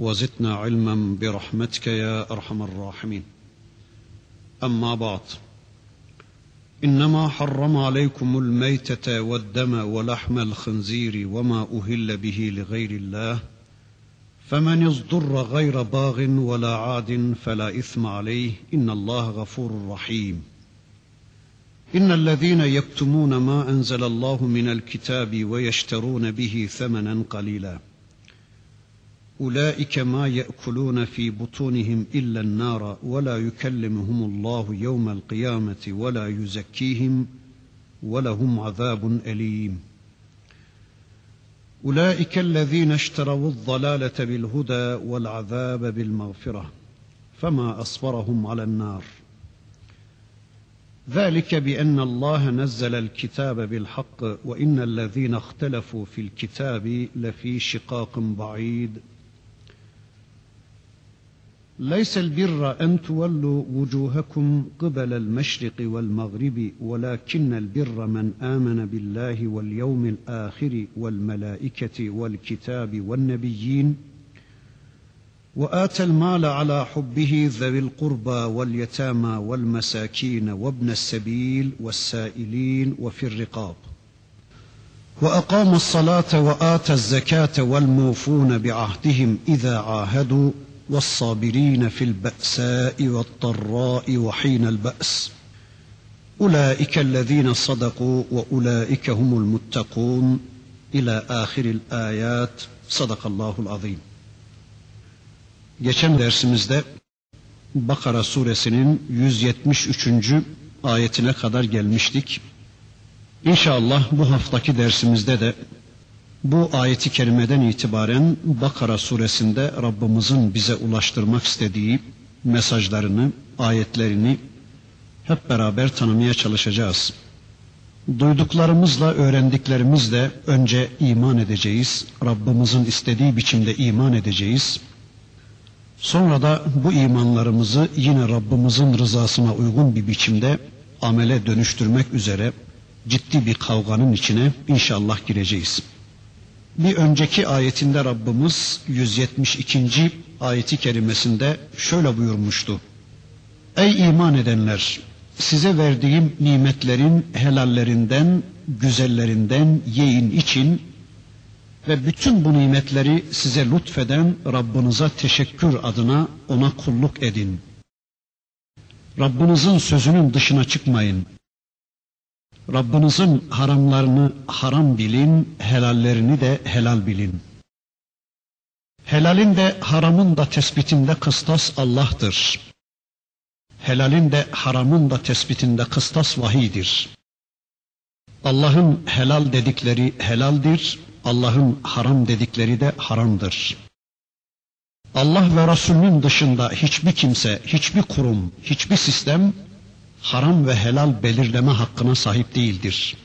وزدنا علما برحمتك يا أرحم الراحمين. أما بعد إنما حرم عليكم الميتة والدم ولحم الخنزير وما أهل به لغير الله فمن اضطر غير باغ ولا عاد فلا إثم عليه إن الله غفور رحيم. إن الذين يكتمون ما أنزل الله من الكتاب ويشترون به ثمنا قليلا. أولئك ما يأكلون في بطونهم إلا النار ولا يكلمهم الله يوم القيامة ولا يزكيهم ولهم عذاب أليم. أولئك الذين اشتروا الضلالة بالهدى والعذاب بالمغفرة فما أصبرهم على النار. ذلك بأن الله نزل الكتاب بالحق وإن الذين اختلفوا في الكتاب لفي شقاق بعيد. ليس البر أن تولوا وجوهكم قبل المشرق والمغرب ولكن البر من آمن بالله واليوم الآخر والملائكة والكتاب والنبيين وآتى المال على حبه ذوي القربى واليتامى والمساكين وابن السبيل والسائلين وفي الرقاب. وأقام الصلاة وآتى الزكاة والموفون بعهدهم إذا عاهدوا والصابرين في البأساء والضراء وحين البأس أولئك الذين صدقوا وأولئك هم المتقون إلى آخر الآيات صدق الله العظيم Geçen dersimizde Bakara suresinin 173. ayetine kadar gelmiştik. İnşallah bu haftaki dersimizde de bu ayeti kerimeden itibaren Bakara suresinde Rabbimizin bize ulaştırmak istediği mesajlarını, ayetlerini hep beraber tanımaya çalışacağız. Duyduklarımızla, öğrendiklerimizle önce iman edeceğiz. Rabbimizin istediği biçimde iman edeceğiz. Sonra da bu imanlarımızı yine Rabbimizin rızasına uygun bir biçimde amele dönüştürmek üzere ciddi bir kavganın içine inşallah gireceğiz. Bir önceki ayetinde Rabbimiz 172. ayeti kerimesinde şöyle buyurmuştu. Ey iman edenler! Size verdiğim nimetlerin helallerinden, güzellerinden yiyin için ve bütün bu nimetleri size lütfeden Rabbinize teşekkür adına ona kulluk edin. Rabbinizin sözünün dışına çıkmayın. Rabbinizin haramlarını haram bilin, helallerini de helal bilin. Helalin de haramın da tespitinde kıstas Allah'tır. Helalin de haramın da tespitinde kıstas vahidir. Allah'ın helal dedikleri helaldir, Allah'ın haram dedikleri de haramdır. Allah ve Resulünün dışında hiçbir kimse, hiçbir kurum, hiçbir sistem haram ve helal belirleme hakkına sahip değildir.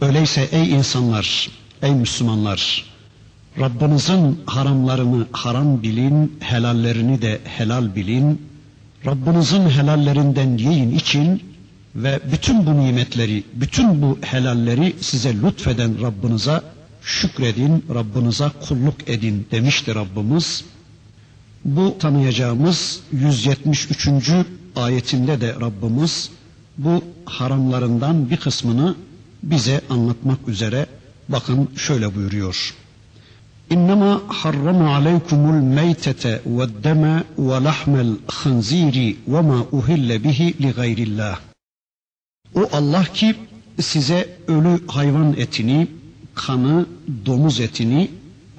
Öyleyse ey insanlar, ey Müslümanlar, Rabbinizin haramlarını haram bilin, helallerini de helal bilin, Rabbinizin helallerinden yiyin için ve bütün bu nimetleri, bütün bu helalleri size lütfeden Rabbinize şükredin, Rabbinize kulluk edin demişti Rabbimiz. Bu tanıyacağımız 173. ayetinde de Rabbimiz bu haramlarından bir kısmını bize anlatmak üzere bakın şöyle buyuruyor. İnnemâ harrama aleykumul meytete ve deme ve lahmel khinziri ve ma uhille bihi li gayrillah. O Allah ki size ölü hayvan etini, kanı, domuz etini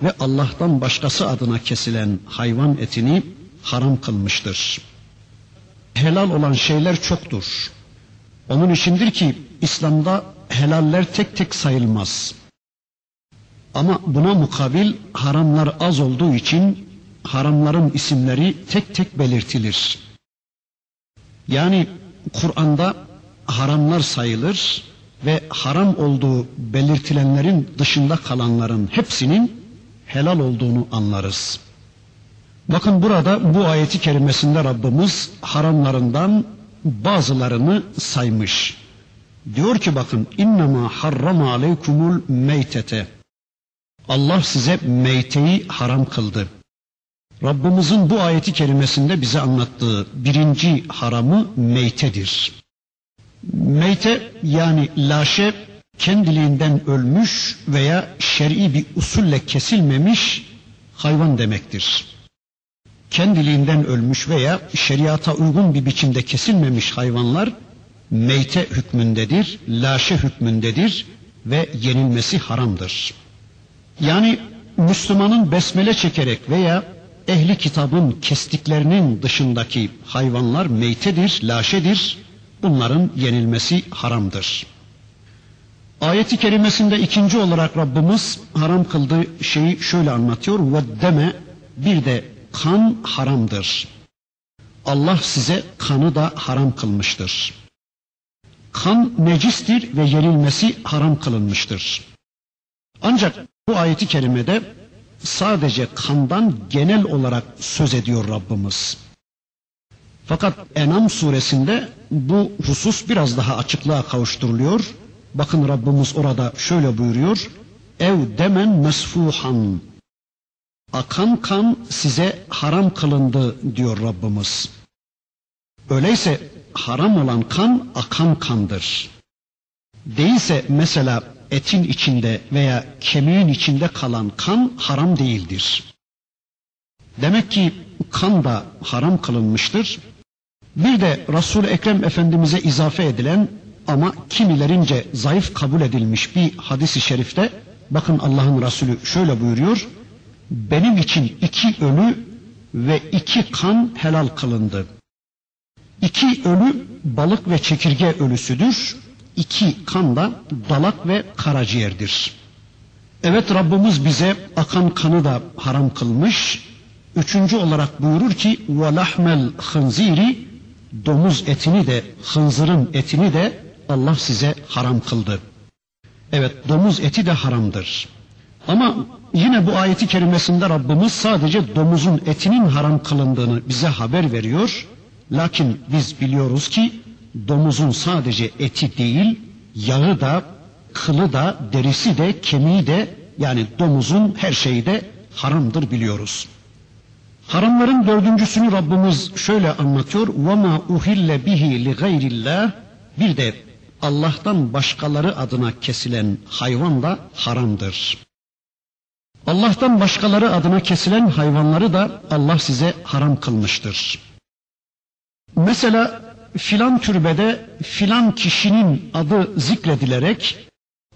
ve Allah'tan başkası adına kesilen hayvan etini haram kılmıştır. Helal olan şeyler çoktur. Onun içindir ki İslam'da helaller tek tek sayılmaz. Ama buna mukabil haramlar az olduğu için haramların isimleri tek tek belirtilir. Yani Kur'an'da haramlar sayılır ve haram olduğu belirtilenlerin dışında kalanların hepsinin helal olduğunu anlarız. Bakın burada bu ayeti kerimesinde Rabbimiz haramlarından bazılarını saymış. Diyor ki bakın innema harrama aleykumul meytete. Allah size meyteyi haram kıldı. Rabbimizin bu ayeti kerimesinde bize anlattığı birinci haramı meytedir. Meyte yani laşe kendiliğinden ölmüş veya şer'i bir usulle kesilmemiş hayvan demektir. Kendiliğinden ölmüş veya şeriata uygun bir biçimde kesilmemiş hayvanlar meyte hükmündedir, laşe hükmündedir ve yenilmesi haramdır. Yani Müslümanın besmele çekerek veya ehli kitabın kestiklerinin dışındaki hayvanlar meytedir, laşedir. Bunların yenilmesi haramdır. Ayeti kerimesinde ikinci olarak Rabbimiz haram kıldığı şeyi şöyle anlatıyor. Ve deme bir de kan haramdır. Allah size kanı da haram kılmıştır. Kan necistir ve yenilmesi haram kılınmıştır. Ancak bu ayeti kerimede sadece kandan genel olarak söz ediyor Rabbimiz. Fakat Enam suresinde bu husus biraz daha açıklığa kavuşturuluyor. Bakın Rabbimiz orada şöyle buyuruyor. Ev demen mesfuhan. Akan kan size haram kılındı diyor Rabbimiz. Öyleyse haram olan kan akan kandır. Değilse mesela etin içinde veya kemiğin içinde kalan kan haram değildir. Demek ki kan da haram kılınmıştır. Bir de Resul-i Ekrem Efendimiz'e izafe edilen ama kimilerince zayıf kabul edilmiş bir hadisi şerifte bakın Allah'ın Resulü şöyle buyuruyor Benim için iki ölü ve iki kan helal kılındı. İki ölü balık ve çekirge ölüsüdür. İki kan da dalak ve karaciğerdir. Evet Rabbimiz bize akan kanı da haram kılmış. Üçüncü olarak buyurur ki وَلَحْمَ الْخِنْزِيرِ Domuz etini de, hınzırın etini de Allah size haram kıldı. Evet domuz eti de haramdır. Ama yine bu ayeti kerimesinde Rabbimiz sadece domuzun etinin haram kılındığını bize haber veriyor. Lakin biz biliyoruz ki domuzun sadece eti değil, yağı da, kılı da, derisi de, kemiği de yani domuzun her şeyi de haramdır biliyoruz. Haramların dördüncüsünü Rabbimiz şöyle anlatıyor. وَمَا اُهِلَّ بِهِ لِغَيْرِ Bir de Allah'tan başkaları adına kesilen hayvan da haramdır. Allah'tan başkaları adına kesilen hayvanları da Allah size haram kılmıştır. Mesela filan türbede filan kişinin adı zikredilerek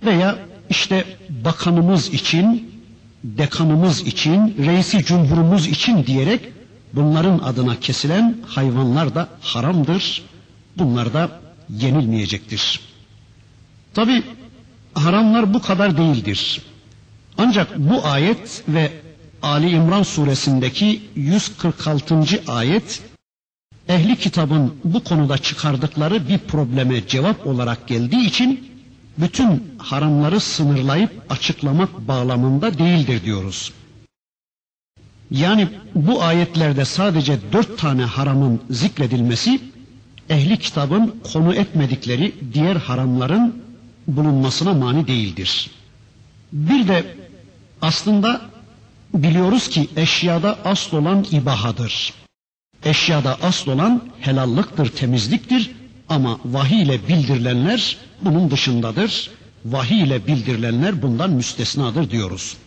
veya işte bakanımız için, dekanımız için, reisi cumhurumuz için diyerek bunların adına kesilen hayvanlar da haramdır. Bunlar da yenilmeyecektir. Tabi haramlar bu kadar değildir. Ancak bu ayet ve Ali İmran suresindeki 146. ayet ehli kitabın bu konuda çıkardıkları bir probleme cevap olarak geldiği için bütün haramları sınırlayıp açıklamak bağlamında değildir diyoruz. Yani bu ayetlerde sadece dört tane haramın zikredilmesi ehli kitabın konu etmedikleri diğer haramların bulunmasına mani değildir. Bir de aslında biliyoruz ki eşyada asıl olan ibahadır. Eşyada asıl olan helallıktır, temizliktir ama vahiy ile bildirilenler bunun dışındadır. Vahiy ile bildirilenler bundan müstesnadır diyoruz.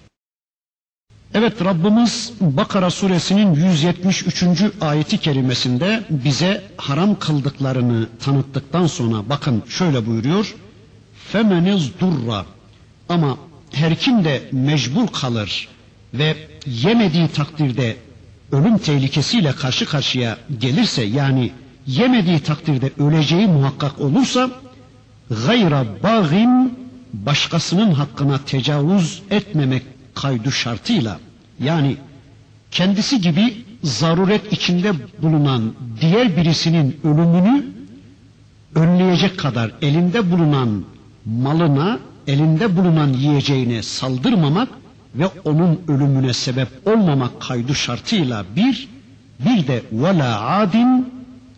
Evet Rabbimiz Bakara suresinin 173. ayeti kerimesinde bize haram kıldıklarını tanıttıktan sonra bakın şöyle buyuruyor. Femeniz durra ama her kim de mecbur kalır ve yemediği takdirde ölüm tehlikesiyle karşı karşıya gelirse yani yemediği takdirde öleceği muhakkak olursa gayra bağin başkasının hakkına tecavüz etmemek kaydu şartıyla yani kendisi gibi zaruret içinde bulunan diğer birisinin ölümünü önleyecek kadar elinde bulunan malına, elinde bulunan yiyeceğine saldırmamak ve onun ölümüne sebep olmamak kaydı şartıyla bir, bir de vela adin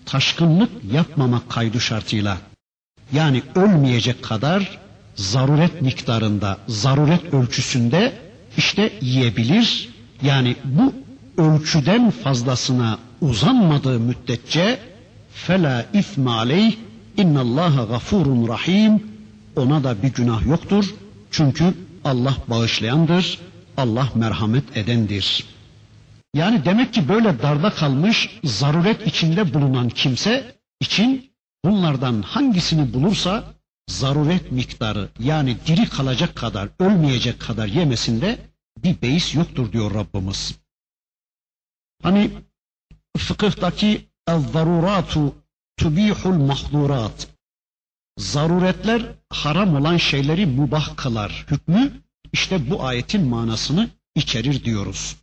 taşkınlık yapmamak kaydı şartıyla. Yani ölmeyecek kadar zaruret miktarında, zaruret ölçüsünde işte yiyebilir. Yani bu ölçüden fazlasına uzanmadığı müddetçe fela ifme aleyh innallaha gafurun rahim ona da bir günah yoktur. Çünkü Allah bağışlayandır, Allah merhamet edendir. Yani demek ki böyle darda kalmış, zaruret içinde bulunan kimse için bunlardan hangisini bulursa zaruret miktarı yani diri kalacak kadar, ölmeyecek kadar yemesinde bir beis yoktur diyor Rabbimiz. Hani fıkıhtaki el-zaruratu tubihul mahdurat. Zaruretler haram olan şeyleri mubah kılar. Hükmü işte bu ayetin manasını içerir diyoruz.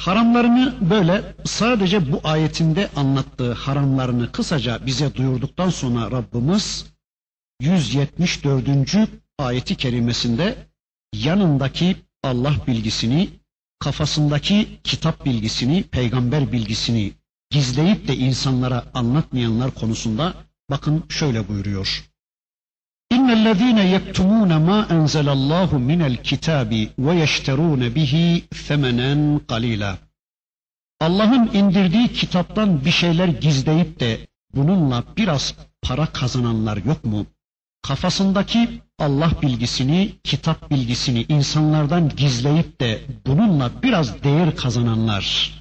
Haramlarını böyle sadece bu ayetinde anlattığı haramlarını kısaca bize duyurduktan sonra Rabbimiz 174. ayeti kerimesinde yanındaki Allah bilgisini, kafasındaki kitap bilgisini, peygamber bilgisini gizleyip de insanlara anlatmayanlar konusunda bakın şöyle buyuruyor. İnnellezîne yektumûne mâ enzelallâhu minel kitâbi ve yeşterûne bihi femenen qalîlâ. Allah'ın indirdiği kitaptan bir şeyler gizleyip de bununla biraz para kazananlar yok mu? Kafasındaki Allah bilgisini, kitap bilgisini insanlardan gizleyip de bununla biraz değer kazananlar,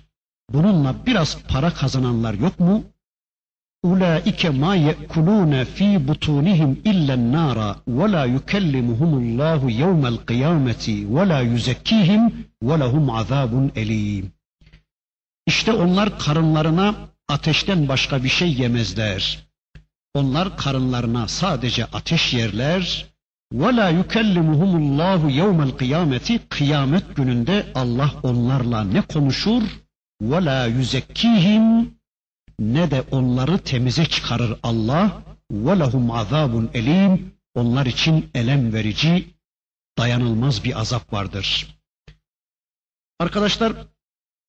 bununla biraz para kazananlar yok mu? Yekulune fi butunihim illen nara ve la yukellimuhumullahu yevmel kıyameti ve la yuzekkihim ve lehum azabun elim. İşte onlar karınlarına ateşten başka bir şey yemezler. Onlar karınlarına sadece ateş yerler. Ve la yukellimuhumullahu yevmel kıyameti kıyamet gününde Allah onlarla ne konuşur? La yuzekkihim ne de onları temize çıkarır Allah. Ve lehum azabun elim. Onlar için elem verici, dayanılmaz bir azap vardır. Arkadaşlar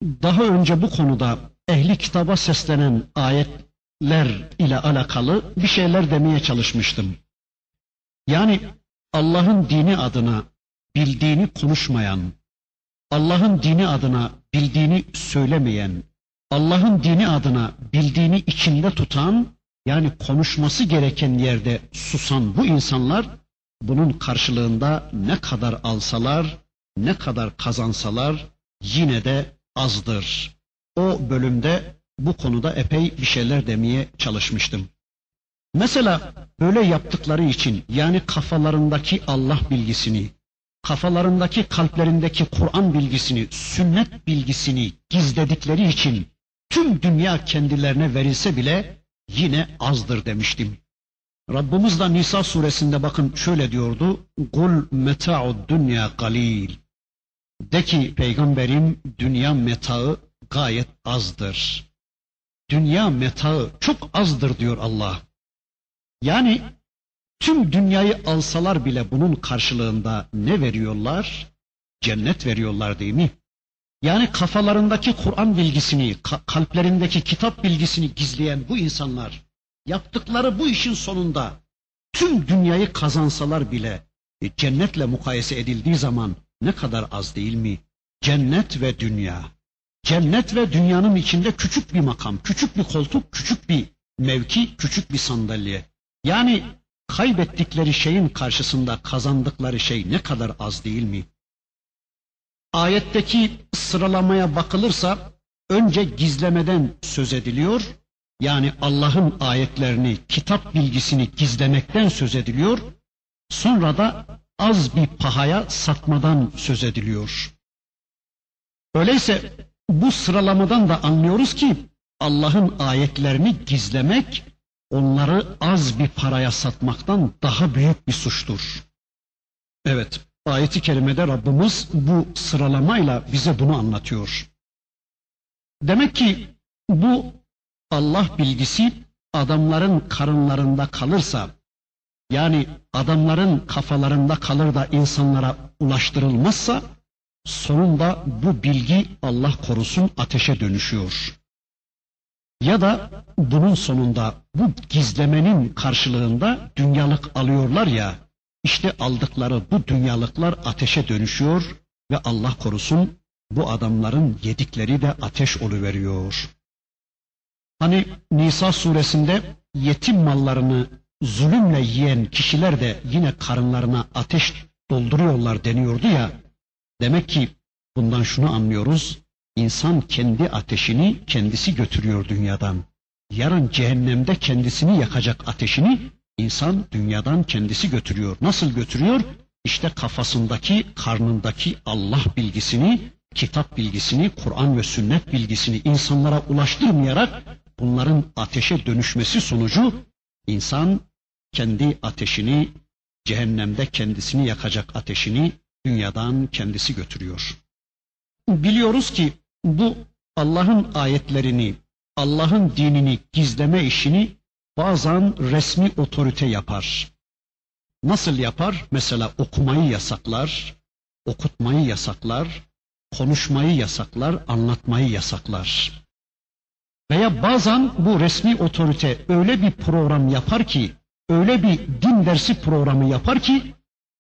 daha önce bu konuda ehli kitaba seslenen ayetler ile alakalı bir şeyler demeye çalışmıştım. Yani Allah'ın dini adına bildiğini konuşmayan, Allah'ın dini adına bildiğini söylemeyen, Allah'ın dini adına bildiğini içinde tutan, yani konuşması gereken yerde susan bu insanlar, bunun karşılığında ne kadar alsalar, ne kadar kazansalar yine de azdır. O bölümde bu konuda epey bir şeyler demeye çalışmıştım. Mesela böyle yaptıkları için yani kafalarındaki Allah bilgisini, kafalarındaki kalplerindeki Kur'an bilgisini, sünnet bilgisini gizledikleri için tüm dünya kendilerine verilse bile yine azdır demiştim. Rabbimiz de Nisa suresinde bakın şöyle diyordu. Kul meta'ud dünya galil. De ki peygamberim dünya metaı gayet azdır. Dünya metaı çok azdır diyor Allah. Yani tüm dünyayı alsalar bile bunun karşılığında ne veriyorlar? Cennet veriyorlar değil mi? Yani kafalarındaki Kur'an bilgisini, kalplerindeki kitap bilgisini gizleyen bu insanlar yaptıkları bu işin sonunda tüm dünyayı kazansalar bile e, cennetle mukayese edildiği zaman ne kadar az değil mi? Cennet ve dünya. Cennet ve dünyanın içinde küçük bir makam, küçük bir koltuk, küçük bir mevki, küçük bir sandalye. Yani kaybettikleri şeyin karşısında kazandıkları şey ne kadar az değil mi? Ayetteki sıralamaya bakılırsa önce gizlemeden söz ediliyor. Yani Allah'ın ayetlerini, kitap bilgisini gizlemekten söz ediliyor. Sonra da az bir pahaya satmadan söz ediliyor. Öyleyse bu sıralamadan da anlıyoruz ki Allah'ın ayetlerini gizlemek onları az bir paraya satmaktan daha büyük bir suçtur. Evet, ayeti kerimede Rabbimiz bu sıralamayla bize bunu anlatıyor. Demek ki bu Allah bilgisi adamların karınlarında kalırsa, yani adamların kafalarında kalır da insanlara ulaştırılmazsa, sonunda bu bilgi Allah korusun ateşe dönüşüyor. Ya da bunun sonunda bu gizlemenin karşılığında dünyalık alıyorlar ya, işte aldıkları bu dünyalıklar ateşe dönüşüyor ve Allah korusun bu adamların yedikleri de ateş oluveriyor. Hani Nisa suresinde yetim mallarını zulümle yiyen kişiler de yine karınlarına ateş dolduruyorlar deniyordu ya. Demek ki bundan şunu anlıyoruz. İnsan kendi ateşini kendisi götürüyor dünyadan. Yarın cehennemde kendisini yakacak ateşini insan dünyadan kendisi götürüyor. Nasıl götürüyor? İşte kafasındaki, karnındaki Allah bilgisini, kitap bilgisini, Kur'an ve sünnet bilgisini insanlara ulaştırmayarak bunların ateşe dönüşmesi sonucu insan kendi ateşini, cehennemde kendisini yakacak ateşini dünyadan kendisi götürüyor. Biliyoruz ki bu Allah'ın ayetlerini, Allah'ın dinini gizleme işini bazen resmi otorite yapar. Nasıl yapar? Mesela okumayı yasaklar, okutmayı yasaklar, konuşmayı yasaklar, anlatmayı yasaklar. Veya bazen bu resmi otorite öyle bir program yapar ki, öyle bir din dersi programı yapar ki,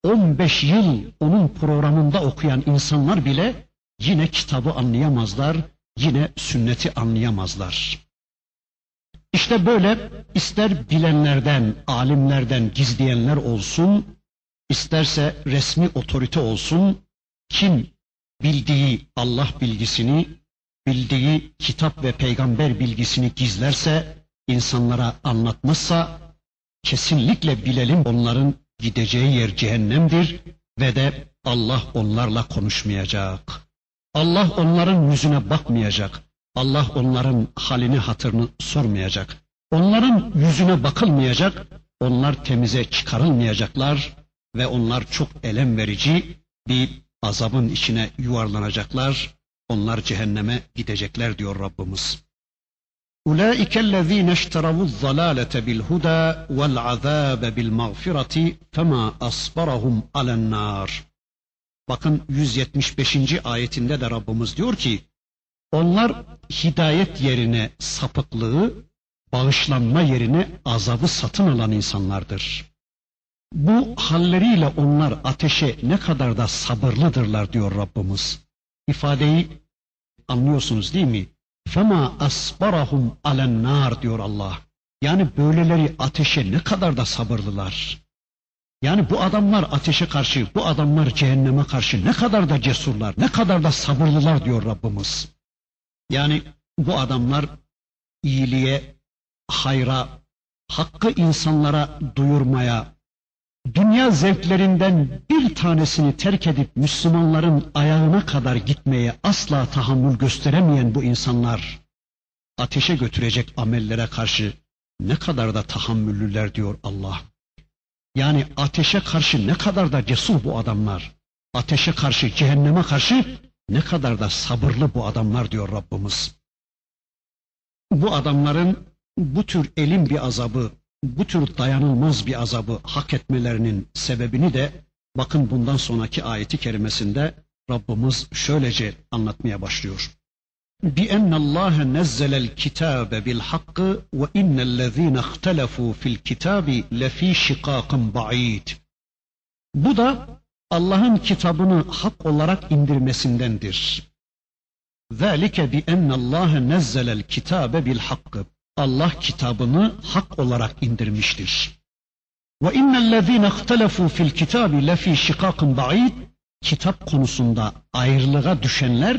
15 yıl onun programında okuyan insanlar bile yine kitabı anlayamazlar, yine sünneti anlayamazlar. İşte böyle ister bilenlerden, alimlerden gizleyenler olsun, isterse resmi otorite olsun, kim bildiği Allah bilgisini, bildiği kitap ve peygamber bilgisini gizlerse, insanlara anlatmazsa, kesinlikle bilelim onların gideceği yer cehennemdir ve de Allah onlarla konuşmayacak. Allah onların yüzüne bakmayacak. Allah onların halini hatırını sormayacak. Onların yüzüne bakılmayacak. Onlar temize çıkarılmayacaklar ve onlar çok elem verici bir azabın içine yuvarlanacaklar. Onlar cehenneme gidecekler diyor Rabbimiz. أولئك الذين اشتروا الضلالة بالهدى والعذاب بالمغفرة فما أصبرهم على النار Bakın 175. ayetinde de Rabbimiz diyor ki onlar hidayet yerine sapıklığı, bağışlanma yerine azabı satın alan insanlardır. Bu halleriyle onlar ateşe ne kadar da sabırlıdırlar diyor Rabbimiz. İfadeyi anlıyorsunuz değil mi? Fema asbarahum alen nar diyor Allah. Yani böyleleri ateşe ne kadar da sabırlılar. Yani bu adamlar ateşe karşı, bu adamlar cehenneme karşı ne kadar da cesurlar, ne kadar da sabırlılar diyor Rabbimiz. Yani bu adamlar iyiliğe, hayra, hakkı insanlara duyurmaya, dünya zevklerinden bir tanesini terk edip Müslümanların ayağına kadar gitmeye asla tahammül gösteremeyen bu insanlar, ateşe götürecek amellere karşı ne kadar da tahammüllüler diyor Allah. Yani ateşe karşı ne kadar da cesur bu adamlar. Ateşe karşı, cehenneme karşı ne kadar da sabırlı bu adamlar diyor Rabbimiz. Bu adamların bu tür elin bir azabı, bu tür dayanılmaz bir azabı hak etmelerinin sebebini de bakın bundan sonraki ayeti kerimesinde Rabbimiz şöylece anlatmaya başlıyor. بأن الله نزل الكتاب بالحق وإن الذين اختلفوا في الكتاب لفي شقاق بعيد. Bu da Allah'ın kitabını hak olarak indirmesindendir. Zalike bi enne Allah nezzelel kitabe bil hakkı. Allah kitabını hak olarak indirmiştir. Ve innellezîne ihtelefu fil kitâbi lefî şikâkın ba'id. Kitap konusunda ayrılığa düşenler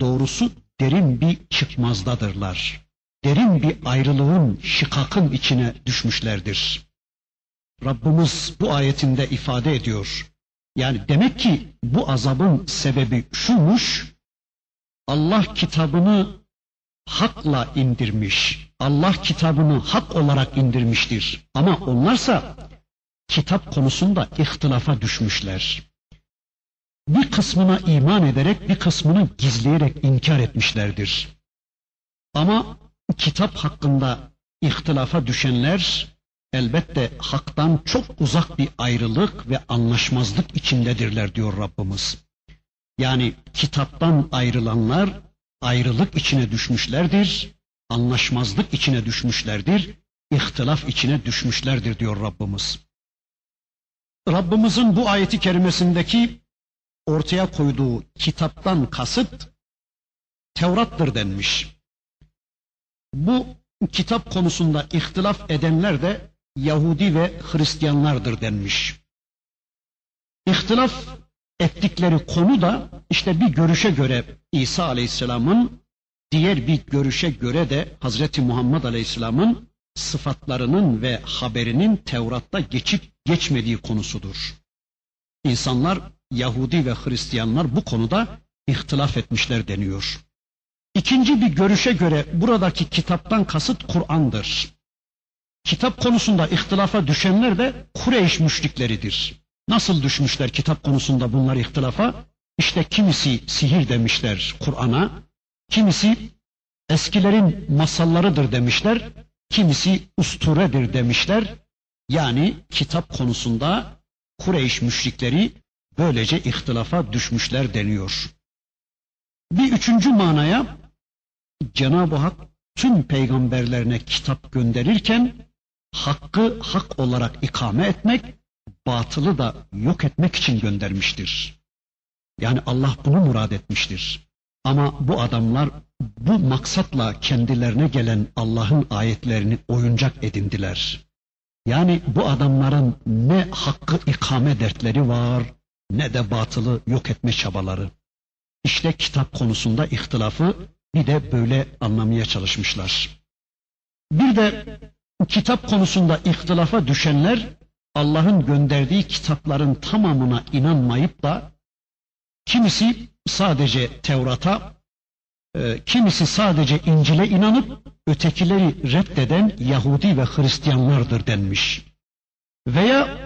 doğrusu derin bir çıkmazdadırlar. Derin bir ayrılığın, şikakın içine düşmüşlerdir. Rabbimiz bu ayetinde ifade ediyor. Yani demek ki bu azabın sebebi şuymuş, Allah kitabını hakla indirmiş. Allah kitabını hak olarak indirmiştir. Ama onlarsa kitap konusunda ihtilafa düşmüşler. Bir kısmına iman ederek bir kısmını gizleyerek inkar etmişlerdir. Ama kitap hakkında ihtilafa düşenler elbette haktan çok uzak bir ayrılık ve anlaşmazlık içindedirler diyor Rabbimiz. Yani kitaptan ayrılanlar ayrılık içine düşmüşlerdir, anlaşmazlık içine düşmüşlerdir, ihtilaf içine düşmüşlerdir diyor Rabbimiz. Rabbimizin bu ayeti kerimesindeki ortaya koyduğu kitaptan kasıt Tevrat'tır denmiş. Bu kitap konusunda ihtilaf edenler de Yahudi ve Hristiyanlardır denmiş. İhtilaf ettikleri konu da işte bir görüşe göre İsa Aleyhisselam'ın, diğer bir görüşe göre de Hazreti Muhammed Aleyhisselam'ın sıfatlarının ve haberinin Tevrat'ta geçip geçmediği konusudur. İnsanlar Yahudi ve Hristiyanlar bu konuda ihtilaf etmişler deniyor. İkinci bir görüşe göre buradaki kitaptan kasıt Kur'an'dır. Kitap konusunda ihtilafa düşenler de Kureyş müşrikleridir. Nasıl düşmüşler kitap konusunda bunlar ihtilafa? İşte kimisi sihir demişler Kur'an'a, kimisi eskilerin masallarıdır demişler, kimisi usturedir demişler. Yani kitap konusunda Kureyş müşrikleri böylece ihtilafa düşmüşler deniyor. Bir üçüncü manaya Cenab-ı Hak tüm peygamberlerine kitap gönderirken hakkı hak olarak ikame etmek, batılı da yok etmek için göndermiştir. Yani Allah bunu murad etmiştir. Ama bu adamlar bu maksatla kendilerine gelen Allah'ın ayetlerini oyuncak edindiler. Yani bu adamların ne hakkı ikame dertleri var ne de batılı yok etme çabaları. İşte kitap konusunda ihtilafı bir de böyle anlamaya çalışmışlar. Bir de kitap konusunda ihtilafa düşenler Allah'ın gönderdiği kitapların tamamına inanmayıp da kimisi sadece Tevrat'a, e, kimisi sadece İncil'e inanıp ötekileri reddeden Yahudi ve Hristiyanlardır denmiş. Veya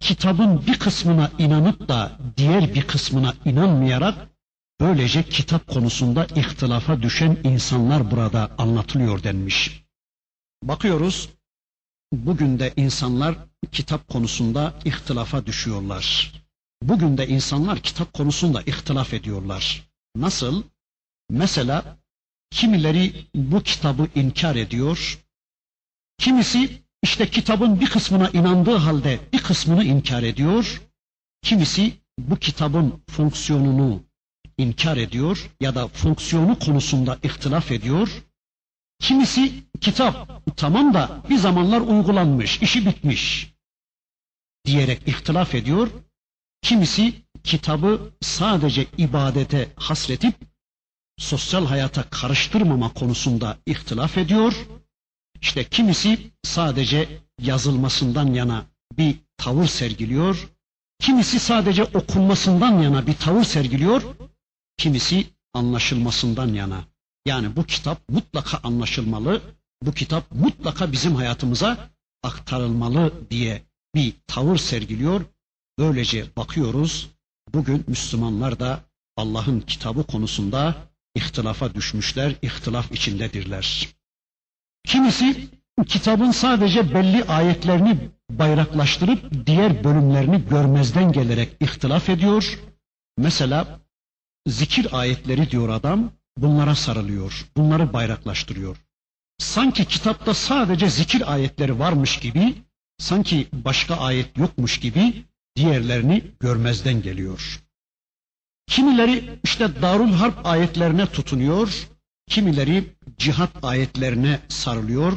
kitabın bir kısmına inanıp da diğer bir kısmına inanmayarak böylece kitap konusunda ihtilafa düşen insanlar burada anlatılıyor denmiş. Bakıyoruz bugün de insanlar kitap konusunda ihtilafa düşüyorlar. Bugün de insanlar kitap konusunda ihtilaf ediyorlar. Nasıl? Mesela kimileri bu kitabı inkar ediyor. Kimisi işte kitabın bir kısmına inandığı halde bir kısmını inkar ediyor. Kimisi bu kitabın fonksiyonunu inkar ediyor ya da fonksiyonu konusunda ihtilaf ediyor. Kimisi kitap tamam da bir zamanlar uygulanmış, işi bitmiş diyerek ihtilaf ediyor. Kimisi kitabı sadece ibadete hasretip sosyal hayata karıştırmama konusunda ihtilaf ediyor. İşte kimisi sadece yazılmasından yana bir tavır sergiliyor. Kimisi sadece okunmasından yana bir tavır sergiliyor. Kimisi anlaşılmasından yana. Yani bu kitap mutlaka anlaşılmalı, bu kitap mutlaka bizim hayatımıza aktarılmalı diye bir tavır sergiliyor. Böylece bakıyoruz bugün Müslümanlar da Allah'ın kitabı konusunda ihtilafa düşmüşler, ihtilaf içindedirler. Kimisi kitabın sadece belli ayetlerini bayraklaştırıp diğer bölümlerini görmezden gelerek ihtilaf ediyor. Mesela zikir ayetleri diyor adam, bunlara sarılıyor, bunları bayraklaştırıyor. Sanki kitapta sadece zikir ayetleri varmış gibi, sanki başka ayet yokmuş gibi diğerlerini görmezden geliyor. Kimileri işte Darul Harp ayetlerine tutunuyor, kimileri cihat ayetlerine sarılıyor,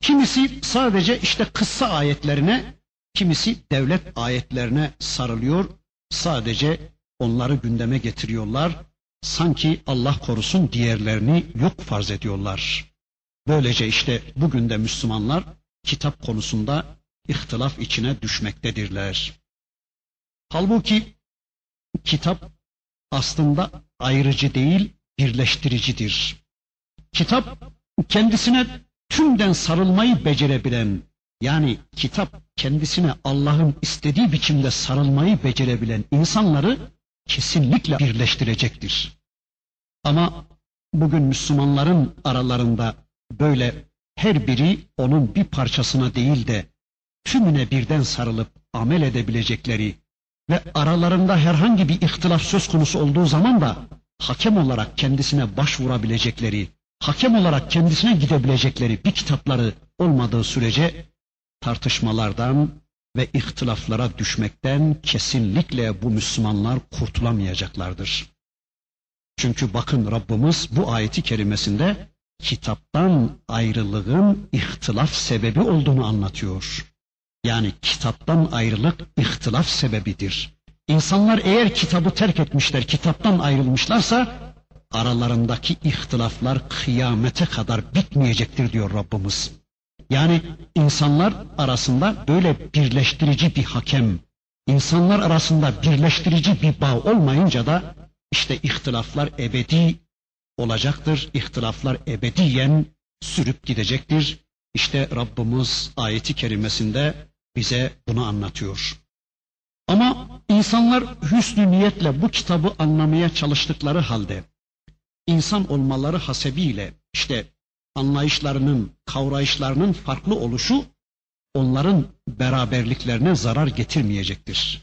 kimisi sadece işte kıssa ayetlerine, kimisi devlet ayetlerine sarılıyor, sadece onları gündeme getiriyorlar, sanki Allah korusun diğerlerini yok farz ediyorlar. Böylece işte bugün de Müslümanlar kitap konusunda ihtilaf içine düşmektedirler. Halbuki kitap aslında ayrıcı değil, birleştiricidir. Kitap kendisine tümden sarılmayı becerebilen, yani kitap kendisine Allah'ın istediği biçimde sarılmayı becerebilen insanları kesinlikle birleştirecektir. Ama bugün Müslümanların aralarında böyle her biri onun bir parçasına değil de tümüne birden sarılıp amel edebilecekleri ve aralarında herhangi bir ihtilaf söz konusu olduğu zaman da hakem olarak kendisine başvurabilecekleri, hakem olarak kendisine gidebilecekleri bir kitapları olmadığı sürece tartışmalardan ve ihtilaflara düşmekten kesinlikle bu Müslümanlar kurtulamayacaklardır. Çünkü bakın Rabbimiz bu ayeti kerimesinde kitaptan ayrılığın ihtilaf sebebi olduğunu anlatıyor. Yani kitaptan ayrılık ihtilaf sebebidir. İnsanlar eğer kitabı terk etmişler, kitaptan ayrılmışlarsa aralarındaki ihtilaflar kıyamete kadar bitmeyecektir diyor Rabbimiz. Yani insanlar arasında böyle birleştirici bir hakem, insanlar arasında birleştirici bir bağ olmayınca da işte ihtilaflar ebedi olacaktır. İhtilaflar ebediyen sürüp gidecektir. İşte Rabbimiz ayeti kerimesinde bize bunu anlatıyor. Ama insanlar hüsnü niyetle bu kitabı anlamaya çalıştıkları halde insan olmaları hasebiyle işte anlayışlarının, kavrayışlarının farklı oluşu onların beraberliklerine zarar getirmeyecektir.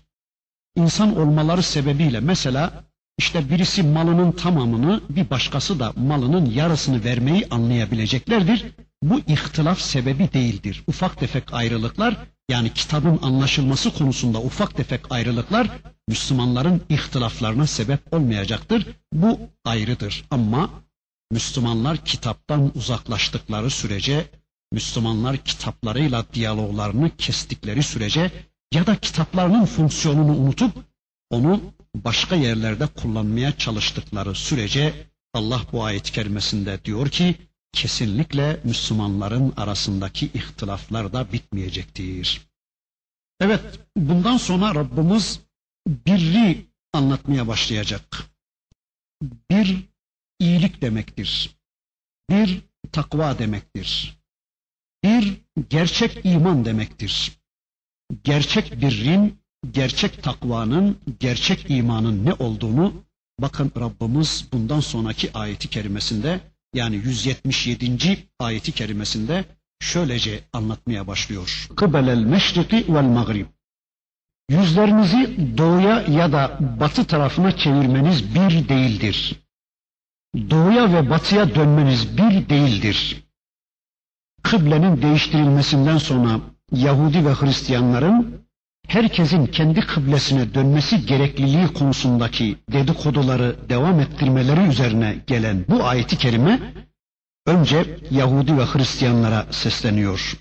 İnsan olmaları sebebiyle mesela işte birisi malının tamamını bir başkası da malının yarısını vermeyi anlayabileceklerdir. Bu ihtilaf sebebi değildir. Ufak tefek ayrılıklar yani kitabın anlaşılması konusunda ufak tefek ayrılıklar Müslümanların ihtilaflarına sebep olmayacaktır. Bu ayrıdır ama Müslümanlar kitaptan uzaklaştıkları sürece, Müslümanlar kitaplarıyla diyaloglarını kestikleri sürece ya da kitaplarının fonksiyonunu unutup onu başka yerlerde kullanmaya çalıştıkları sürece Allah bu ayet kerimesinde diyor ki kesinlikle Müslümanların arasındaki ihtilaflar da bitmeyecektir. Evet, bundan sonra Rabbimiz birri anlatmaya başlayacak. Bir iyilik demektir. Bir takva demektir. Bir gerçek iman demektir. Gerçek birrin, gerçek takvanın, gerçek imanın ne olduğunu bakın Rabbimiz bundan sonraki ayeti kerimesinde yani 177. ayeti kerimesinde şöylece anlatmaya başlıyor. Kıbelel meşriki vel magrib. Yüzlerinizi doğuya ya da batı tarafına çevirmeniz bir değildir. Doğuya ve batıya dönmeniz bir değildir. Kıblenin değiştirilmesinden sonra Yahudi ve Hristiyanların herkesin kendi kıblesine dönmesi gerekliliği konusundaki dedikoduları devam ettirmeleri üzerine gelen bu ayeti kerime önce Yahudi ve Hristiyanlara sesleniyor.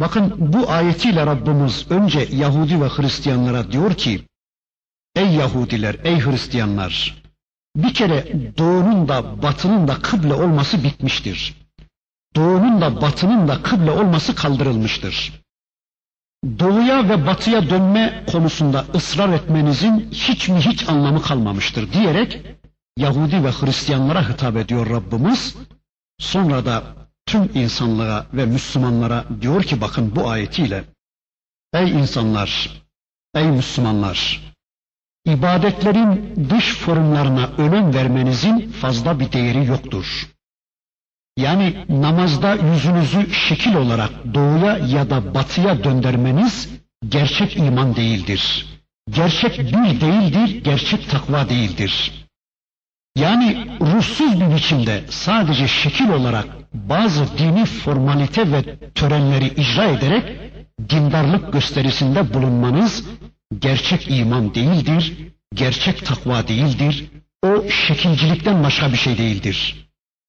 Bakın bu ayetiyle Rabbimiz önce Yahudi ve Hristiyanlara diyor ki Ey Yahudiler, ey Hristiyanlar bir kere doğunun da batının da kıble olması bitmiştir. Doğunun da batının da kıble olması kaldırılmıştır. Doğuya ve batıya dönme konusunda ısrar etmenizin hiç mi hiç anlamı kalmamıştır diyerek Yahudi ve Hristiyanlara hitap ediyor Rabbimiz. Sonra da tüm insanlığa ve Müslümanlara diyor ki bakın bu ayetiyle Ey insanlar, ey Müslümanlar, ibadetlerin dış formlarına önem vermenizin fazla bir değeri yoktur. Yani namazda yüzünüzü şekil olarak doğuya ya da batıya döndürmeniz gerçek iman değildir. Gerçek bir değildir, gerçek takva değildir. Yani ruhsuz bir biçimde sadece şekil olarak bazı dini formalite ve törenleri icra ederek dindarlık gösterisinde bulunmanız gerçek iman değildir, gerçek takva değildir. O şekilcilikten başka bir şey değildir.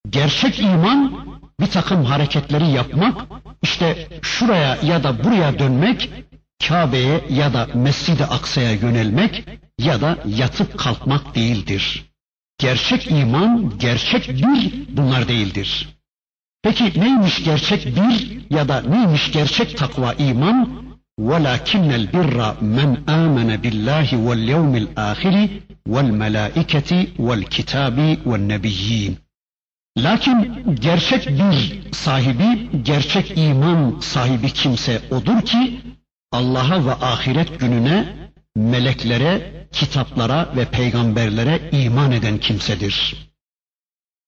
Gerçek iman bir takım hareketleri yapmak, işte şuraya ya da buraya dönmek, Kabe'ye ya da Mescid-i Aksa'ya yönelmek ya da yatıp kalkmak değildir. Gerçek iman, gerçek bir bunlar değildir. Peki neymiş gerçek bir ya da neymiş gerçek takva iman? وَلَكِنَّ الْبِرَّ مَنْ آمَنَ بِاللّٰهِ وَالْيَوْمِ الْآخِرِ وَالْمَلَائِكَةِ وَالْكِتَابِ وَالنَّبِيِّينَ Lakin gerçek bir sahibi, gerçek iman sahibi kimse odur ki Allah'a ve ahiret gününe, meleklere, kitaplara ve peygamberlere iman eden kimsedir.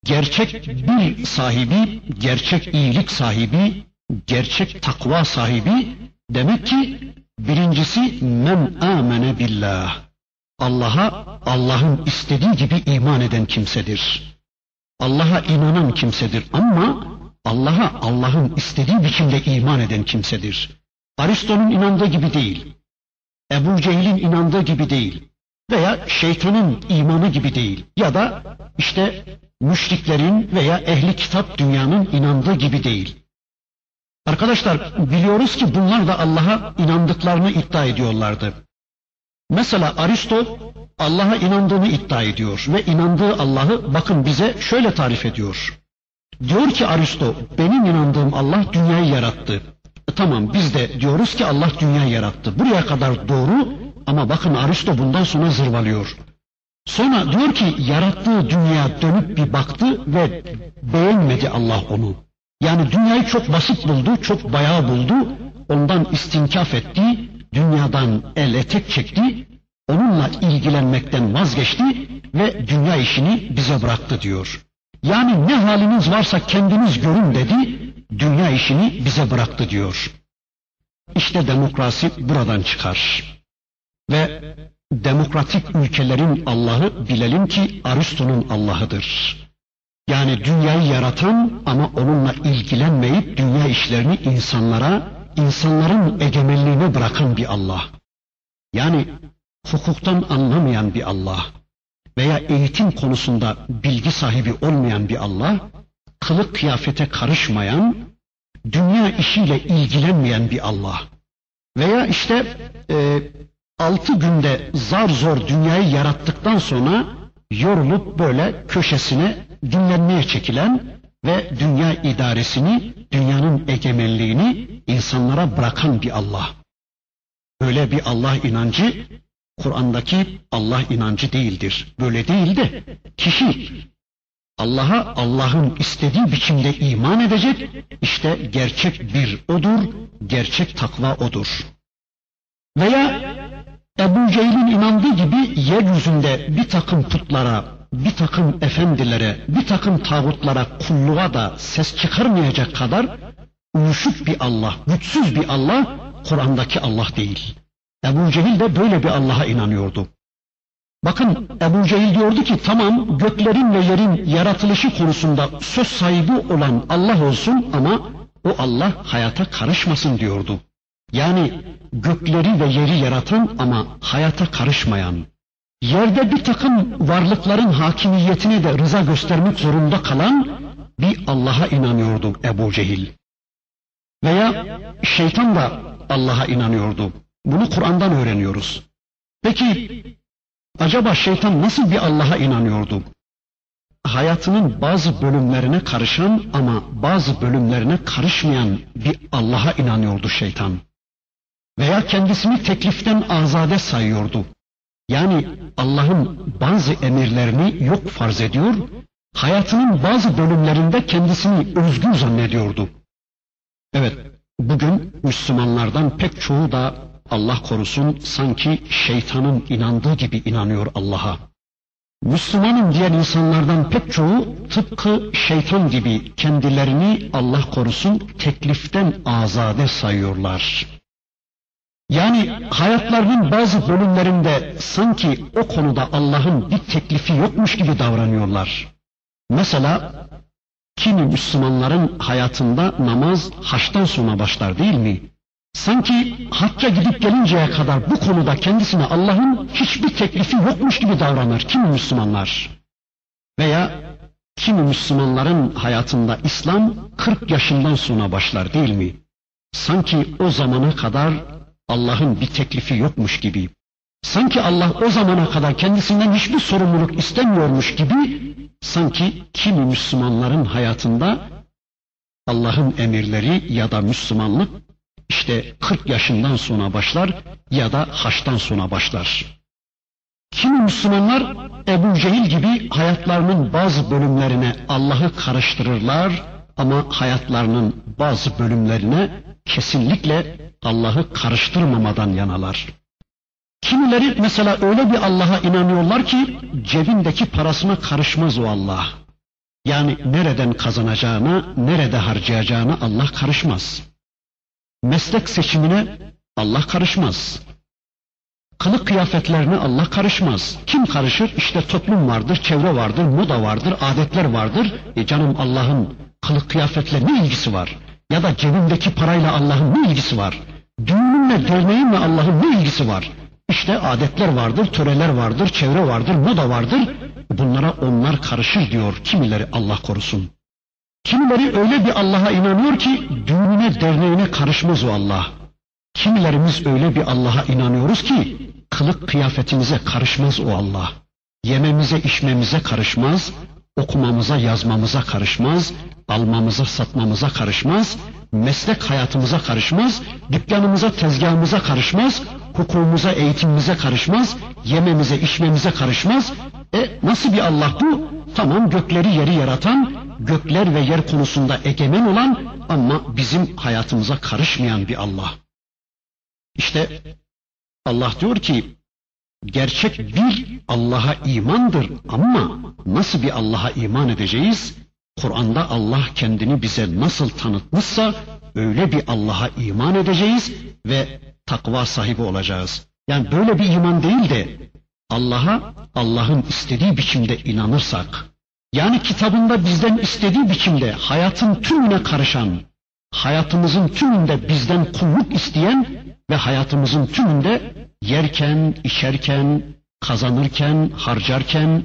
gerçek bir sahibi, gerçek iyilik sahibi, gerçek takva sahibi demek ki birincisi men amene billah. Allah'a Allah'ın istediği gibi iman eden kimsedir. Allah'a inanan kimsedir ama Allah'a Allah'ın istediği biçimde iman eden kimsedir. Aristo'nun inandığı gibi değil. Ebu Cehil'in inandığı gibi değil. Veya şeytanın imanı gibi değil. Ya da işte müşriklerin veya ehli kitap dünyanın inandığı gibi değil. Arkadaşlar biliyoruz ki bunlar da Allah'a inandıklarını iddia ediyorlardı. Mesela Aristo Allah'a inandığını iddia ediyor ve inandığı Allah'ı bakın bize şöyle tarif ediyor. Diyor ki Aristo benim inandığım Allah dünyayı yarattı. E, tamam biz de diyoruz ki Allah dünyayı yarattı. Buraya kadar doğru ama bakın Aristo bundan sonra zırvalıyor. Sonra diyor ki yarattığı dünya dönüp bir baktı ve beğenmedi Allah onu. Yani dünyayı çok basit buldu, çok bayağı buldu. Ondan istinkaf etti, dünyadan el etek çekti, onunla ilgilenmekten vazgeçti ve dünya işini bize bıraktı diyor. Yani ne haliniz varsa kendiniz görün dedi, dünya işini bize bıraktı diyor. İşte demokrasi buradan çıkar. Ve demokratik ülkelerin Allah'ı bilelim ki Aristo'nun Allah'ıdır. Yani dünyayı yaratan ama onunla ilgilenmeyip dünya işlerini insanlara, insanların egemenliğine bırakan bir Allah. Yani hukuktan anlamayan bir Allah veya eğitim konusunda bilgi sahibi olmayan bir Allah, kılık kıyafete karışmayan, dünya işiyle ilgilenmeyen bir Allah. Veya işte e, altı günde zar zor dünyayı yarattıktan sonra yorulup böyle köşesine dinlenmeye çekilen ve dünya idaresini, dünyanın egemenliğini insanlara bırakan bir Allah. Öyle bir Allah inancı Kur'an'daki Allah inancı değildir. Böyle değil de kişi Allah'a Allah'ın istediği biçimde iman edecek, işte gerçek bir odur, gerçek takva odur. Veya Ebu Cehil'in inandığı gibi yeryüzünde bir takım putlara, bir takım efendilere, bir takım tağutlara, kulluğa da ses çıkarmayacak kadar uyuşuk bir Allah, güçsüz bir Allah, Kur'an'daki Allah değil. Ebu Cehil de böyle bir Allah'a inanıyordu. Bakın Ebu Cehil diyordu ki tamam göklerin ve yerin yaratılışı konusunda söz sahibi olan Allah olsun ama o Allah hayata karışmasın diyordu. Yani gökleri ve yeri yaratan ama hayata karışmayan, yerde bir takım varlıkların hakimiyetine de rıza göstermek zorunda kalan bir Allah'a inanıyordu Ebu Cehil. Veya şeytan da Allah'a inanıyordu. Bunu Kur'an'dan öğreniyoruz. Peki acaba şeytan nasıl bir Allah'a inanıyordu? Hayatının bazı bölümlerine karışan ama bazı bölümlerine karışmayan bir Allah'a inanıyordu şeytan. Veya kendisini tekliften azade sayıyordu. Yani Allah'ın bazı emirlerini yok farz ediyor, hayatının bazı bölümlerinde kendisini özgür zannediyordu. Evet, bugün Müslümanlardan pek çoğu da Allah korusun sanki şeytanın inandığı gibi inanıyor Allah'a. Müslümanım diyen insanlardan pek çoğu tıpkı şeytan gibi kendilerini Allah korusun tekliften azade sayıyorlar. Yani hayatlarının bazı bölümlerinde sanki o konuda Allah'ın bir teklifi yokmuş gibi davranıyorlar. Mesela kimi Müslümanların hayatında namaz haçtan sonra başlar değil mi? Sanki hacca gidip gelinceye kadar bu konuda kendisine Allah'ın hiçbir teklifi yokmuş gibi davranır kimi Müslümanlar. Veya kimi Müslümanların hayatında İslam 40 yaşından sonra başlar değil mi? Sanki o zamana kadar Allah'ın bir teklifi yokmuş gibi. Sanki Allah o zamana kadar kendisinden hiçbir sorumluluk istemiyormuş gibi sanki kimi Müslümanların hayatında Allah'ın emirleri ya da Müslümanlık işte 40 yaşından sonra başlar ya da haçtan sonra başlar. Kimi Müslümanlar Ebu Cehil gibi hayatlarının bazı bölümlerine Allah'ı karıştırırlar ama hayatlarının bazı bölümlerine kesinlikle Allah'ı karıştırmamadan yanalar. Kimileri mesela öyle bir Allah'a inanıyorlar ki cebindeki parasına karışmaz o Allah. Yani nereden kazanacağına, nerede harcayacağına Allah karışmaz. Meslek seçimine Allah karışmaz. Kılık kıyafetlerine Allah karışmaz. Kim karışır? İşte toplum vardır, çevre vardır, moda vardır, adetler vardır. E canım Allah'ın kılık kıyafetle ne ilgisi var? Ya da cebimdeki parayla Allah'ın ne ilgisi var? Düğünümle, derneğimle Allah'ın ne ilgisi var? İşte adetler vardır, töreler vardır, çevre vardır, moda vardır. Bunlara onlar karışır diyor kimileri Allah korusun. Kimileri öyle bir Allah'a inanıyor ki düğününe, derneğine karışmaz o Allah. Kimilerimiz öyle bir Allah'a inanıyoruz ki kılık kıyafetimize karışmaz o Allah. Yememize, içmemize karışmaz, okumamıza, yazmamıza karışmaz, almamıza, satmamıza karışmaz, meslek hayatımıza karışmaz, dükkanımıza, tezgahımıza karışmaz, hukukumuza, eğitimimize karışmaz, yememize, içmemize karışmaz. E nasıl bir Allah bu? Tamam gökleri yeri yaratan, gökler ve yer konusunda egemen olan ama bizim hayatımıza karışmayan bir Allah. İşte Allah diyor ki gerçek bir Allah'a imandır ama nasıl bir Allah'a iman edeceğiz? Kur'an'da Allah kendini bize nasıl tanıtmışsa öyle bir Allah'a iman edeceğiz ve takva sahibi olacağız. Yani böyle bir iman değil de Allah'a Allah'ın istediği biçimde inanırsak, yani kitabında bizden istediği biçimde hayatın tümüne karışan, hayatımızın tümünde bizden kulluk isteyen ve hayatımızın tümünde yerken, içerken, kazanırken, harcarken,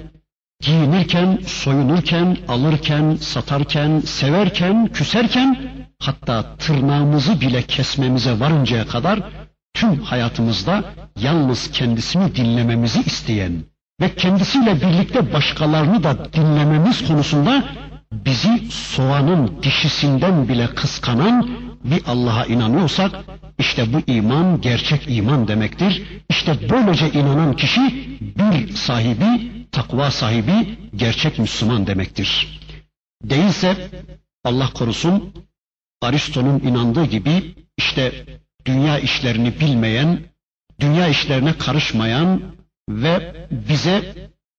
giyinirken, soyunurken, alırken, satarken, severken, küserken, hatta tırnağımızı bile kesmemize varıncaya kadar tüm hayatımızda yalnız kendisini dinlememizi isteyen ve kendisiyle birlikte başkalarını da dinlememiz konusunda bizi soğanın dişisinden bile kıskanan bir Allah'a inanıyorsak işte bu iman gerçek iman demektir. İşte böylece inanan kişi bir sahibi, takva sahibi, gerçek Müslüman demektir. Değilse Allah korusun Aristo'nun inandığı gibi işte dünya işlerini bilmeyen, dünya işlerine karışmayan ve bize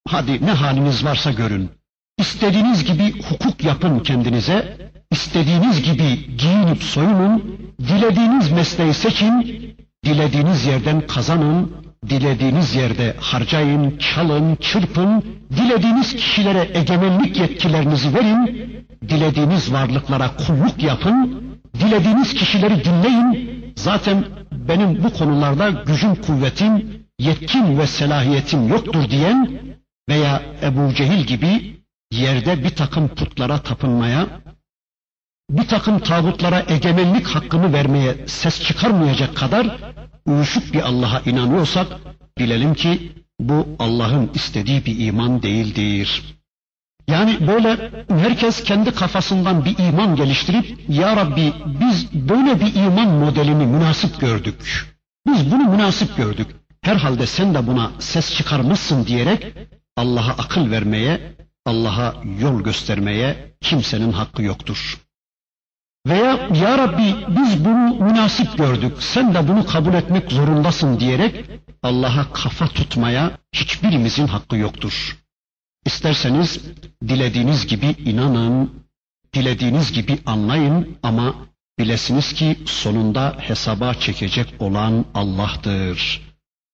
hadi ne haliniz varsa görün. İstediğiniz gibi hukuk yapın kendinize, istediğiniz gibi giyinip soyunun, dilediğiniz mesleği seçin, dilediğiniz yerden kazanın, dilediğiniz yerde harcayın, çalın, çırpın, dilediğiniz kişilere egemenlik yetkilerinizi verin, dilediğiniz varlıklara kulluk yapın, dilediğiniz kişileri dinleyin. Zaten benim bu konularda gücüm, kuvvetim, yetkim ve selahiyetim yoktur diyen veya Ebu Cehil gibi yerde bir takım putlara tapınmaya, bir takım tağutlara egemenlik hakkını vermeye ses çıkarmayacak kadar uyuşuk bir Allah'a inanıyorsak bilelim ki bu Allah'ın istediği bir iman değildir. Yani böyle herkes kendi kafasından bir iman geliştirip ya Rabbi biz böyle bir iman modelini münasip gördük. Biz bunu münasip gördük. Herhalde sen de buna ses çıkarmışsın diyerek Allah'a akıl vermeye, Allah'a yol göstermeye kimsenin hakkı yoktur. Veya Ya Rabbi biz bunu münasip gördük, sen de bunu kabul etmek zorundasın diyerek Allah'a kafa tutmaya hiçbirimizin hakkı yoktur. İsterseniz dilediğiniz gibi inanın, dilediğiniz gibi anlayın ama bilesiniz ki sonunda hesaba çekecek olan Allah'tır.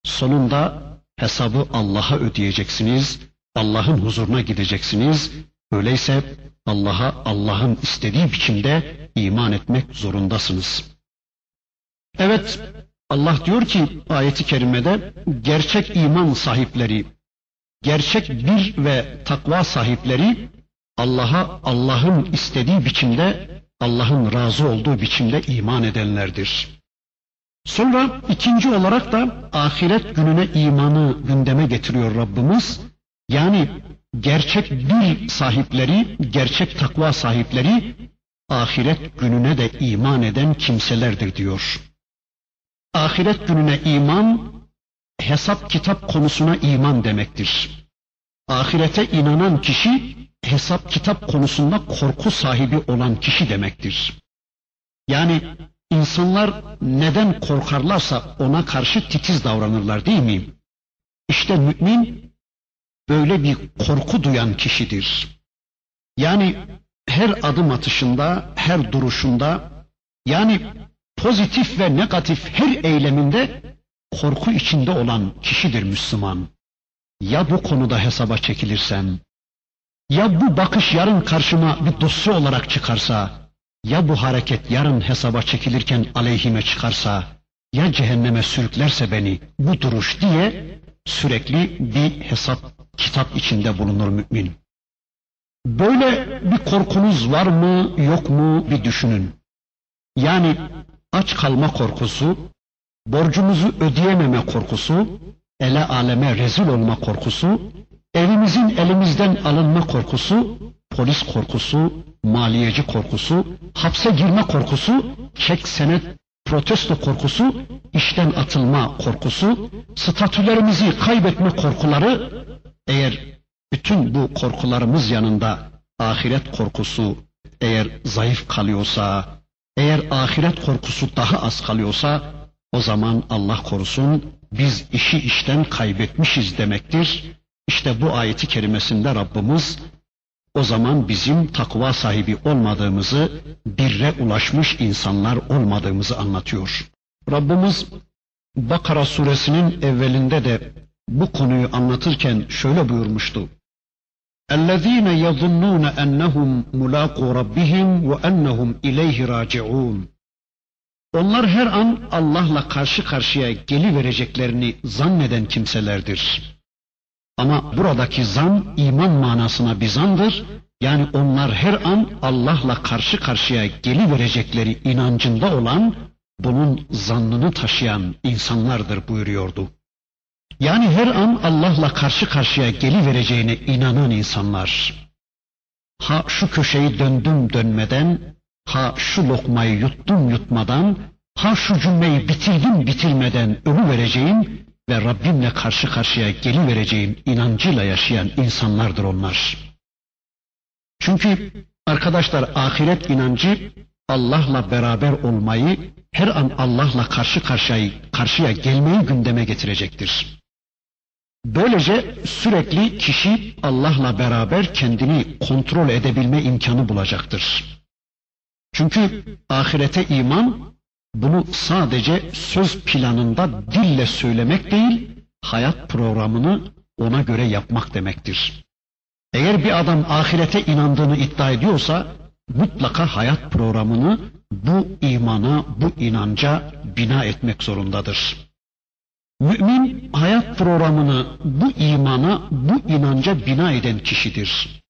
Sonunda hesabı Allah'a ödeyeceksiniz, Allah'ın huzuruna gideceksiniz. Öyleyse Allah'a Allah'ın istediği biçimde iman etmek zorundasınız. Evet, Allah diyor ki ayeti kerimede gerçek iman sahipleri, gerçek bir ve takva sahipleri Allah'a Allah'ın istediği biçimde, Allah'ın razı olduğu biçimde iman edenlerdir. Sonra ikinci olarak da ahiret gününe imanı gündeme getiriyor Rabbimiz. Yani gerçek bir sahipleri, gerçek takva sahipleri ahiret gününe de iman eden kimselerdir diyor. Ahiret gününe iman, hesap kitap konusuna iman demektir. Ahirete inanan kişi, hesap kitap konusunda korku sahibi olan kişi demektir. Yani insanlar neden korkarlarsa ona karşı titiz davranırlar değil mi? İşte mümin böyle bir korku duyan kişidir. Yani her adım atışında, her duruşunda, yani pozitif ve negatif her eyleminde korku içinde olan kişidir Müslüman. Ya bu konuda hesaba çekilirsem, ya bu bakış yarın karşıma bir dosya olarak çıkarsa, ya bu hareket yarın hesaba çekilirken aleyhime çıkarsa, ya cehenneme sürüklerse beni bu duruş diye sürekli bir hesap kitap içinde bulunur mümin. Böyle bir korkunuz var mı yok mu bir düşünün. Yani aç kalma korkusu, borcumuzu ödeyememe korkusu, ele aleme rezil olma korkusu, evimizin elimizden alınma korkusu, polis korkusu, maliyeci korkusu, hapse girme korkusu, çek senet protesto korkusu, işten atılma korkusu, statülerimizi kaybetme korkuları, eğer bütün bu korkularımız yanında ahiret korkusu eğer zayıf kalıyorsa, eğer ahiret korkusu daha az kalıyorsa, o zaman Allah korusun biz işi işten kaybetmişiz demektir. İşte bu ayeti kerimesinde Rabbimiz o zaman bizim takva sahibi olmadığımızı, birre ulaşmış insanlar olmadığımızı anlatıyor. Rabbimiz Bakara suresinin evvelinde de bu konuyu anlatırken şöyle buyurmuştu. اَلَّذ۪ينَ يَظُنُّونَ اَنَّهُمْ مُلَاقُوا رَبِّهِمْ وَاَنَّهُمْ اِلَيْهِ رَاجِعُونَ Onlar her an Allah'la karşı karşıya gelivereceklerini zanneden kimselerdir. Ama buradaki zan iman manasına bir zandır. Yani onlar her an Allah'la karşı karşıya geliverecekleri inancında olan, bunun zannını taşıyan insanlardır buyuruyordu. Yani her an Allah'la karşı karşıya gelivereceğine inanan insanlar. Ha şu köşeyi döndüm dönmeden, ha şu lokmayı yuttum yutmadan, ha şu cümleyi bitirdim bitirmeden ölü vereceğim ve Rabbimle karşı karşıya gelivereceğim inancıyla yaşayan insanlardır onlar. Çünkü arkadaşlar ahiret inancı Allah'la beraber olmayı, her an Allah'la karşı karşıya, karşıya gelmeyi gündeme getirecektir. Böylece sürekli kişi Allah'la beraber kendini kontrol edebilme imkanı bulacaktır. Çünkü ahirete iman bunu sadece söz planında dille söylemek değil, hayat programını ona göre yapmak demektir. Eğer bir adam ahirete inandığını iddia ediyorsa mutlaka hayat programını bu imana, bu inanca bina etmek zorundadır. Mümin hayat programını bu imana, bu inanca bina eden kişidir.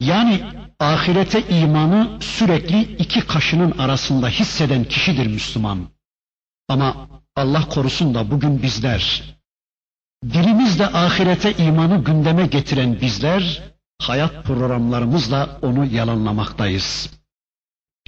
Yani ahirete imanı sürekli iki kaşının arasında hisseden kişidir Müslüman. Ama Allah korusun da bugün bizler, dilimizle ahirete imanı gündeme getiren bizler, hayat programlarımızla onu yalanlamaktayız.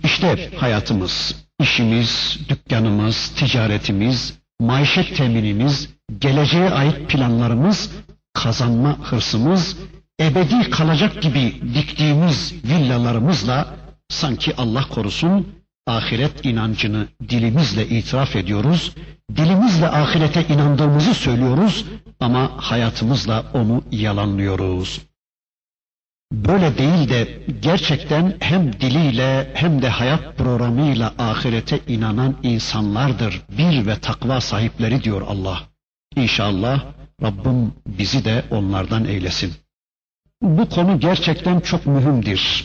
İşte hayatımız, işimiz, dükkanımız, ticaretimiz, maişet teminimiz, geleceğe ait planlarımız, kazanma hırsımız, ebedi kalacak gibi diktiğimiz villalarımızla sanki Allah korusun ahiret inancını dilimizle itiraf ediyoruz. Dilimizle ahirete inandığımızı söylüyoruz ama hayatımızla onu yalanlıyoruz. Böyle değil de gerçekten hem diliyle hem de hayat programıyla ahirete inanan insanlardır bir ve takva sahipleri diyor Allah. İnşallah Rabbim bizi de onlardan eylesin. Bu konu gerçekten çok mühimdir.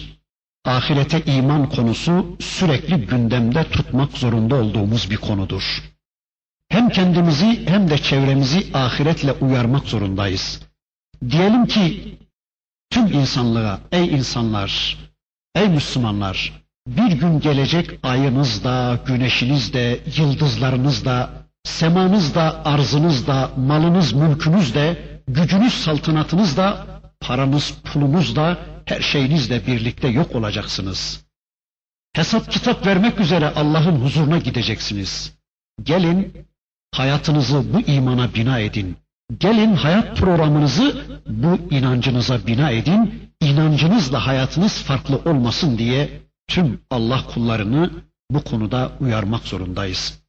Ahirete iman konusu sürekli gündemde tutmak zorunda olduğumuz bir konudur. Hem kendimizi hem de çevremizi ahiretle uyarmak zorundayız. Diyelim ki tüm insanlığa, ey insanlar, ey Müslümanlar, bir gün gelecek ayınız da, güneşiniz de, yıldızlarınız da, semanız da, arzınız da, malınız, mülkünüz de, gücünüz, saltanatınız da, paranız, pulunuz da, her şeyinizle birlikte yok olacaksınız. Hesap kitap vermek üzere Allah'ın huzuruna gideceksiniz. Gelin, hayatınızı bu imana bina edin. Gelin hayat programınızı bu inancınıza bina edin. İnancınızla hayatınız farklı olmasın diye tüm Allah kullarını bu konuda uyarmak zorundayız.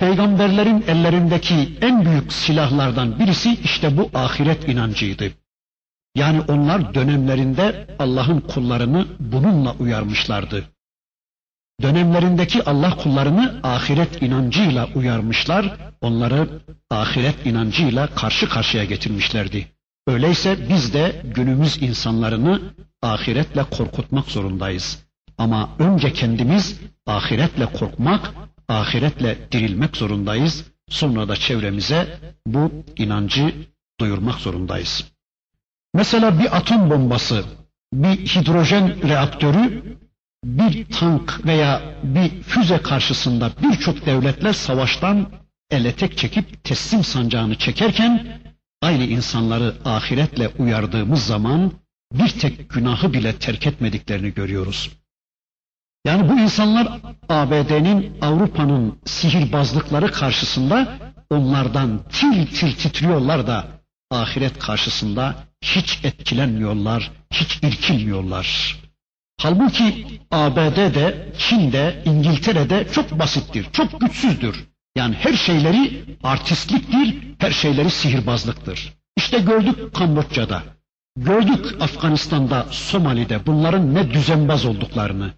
Peygamberlerin ellerindeki en büyük silahlardan birisi işte bu ahiret inancıydı. Yani onlar dönemlerinde Allah'ın kullarını bununla uyarmışlardı. Dönemlerindeki Allah kullarını ahiret inancıyla uyarmışlar, onları ahiret inancıyla karşı karşıya getirmişlerdi. Öyleyse biz de günümüz insanlarını ahiretle korkutmak zorundayız. Ama önce kendimiz ahiretle korkmak, ahiretle dirilmek zorundayız. Sonra da çevremize bu inancı duyurmak zorundayız. Mesela bir atom bombası, bir hidrojen reaktörü, bir tank veya bir füze karşısında birçok devletler savaştan ele tek çekip teslim sancağını çekerken aynı insanları ahiretle uyardığımız zaman bir tek günahı bile terk etmediklerini görüyoruz. Yani bu insanlar ABD'nin, Avrupa'nın sihirbazlıkları karşısında onlardan til til titriyorlar da ahiret karşısında hiç etkilenmiyorlar, hiç irkilmiyorlar. Halbuki ABD'de, Çin'de, İngiltere'de çok basittir, çok güçsüzdür. Yani her şeyleri artistliktir, her şeyleri sihirbazlıktır. İşte gördük Kamboçya'da, gördük Afganistan'da, Somali'de bunların ne düzenbaz olduklarını.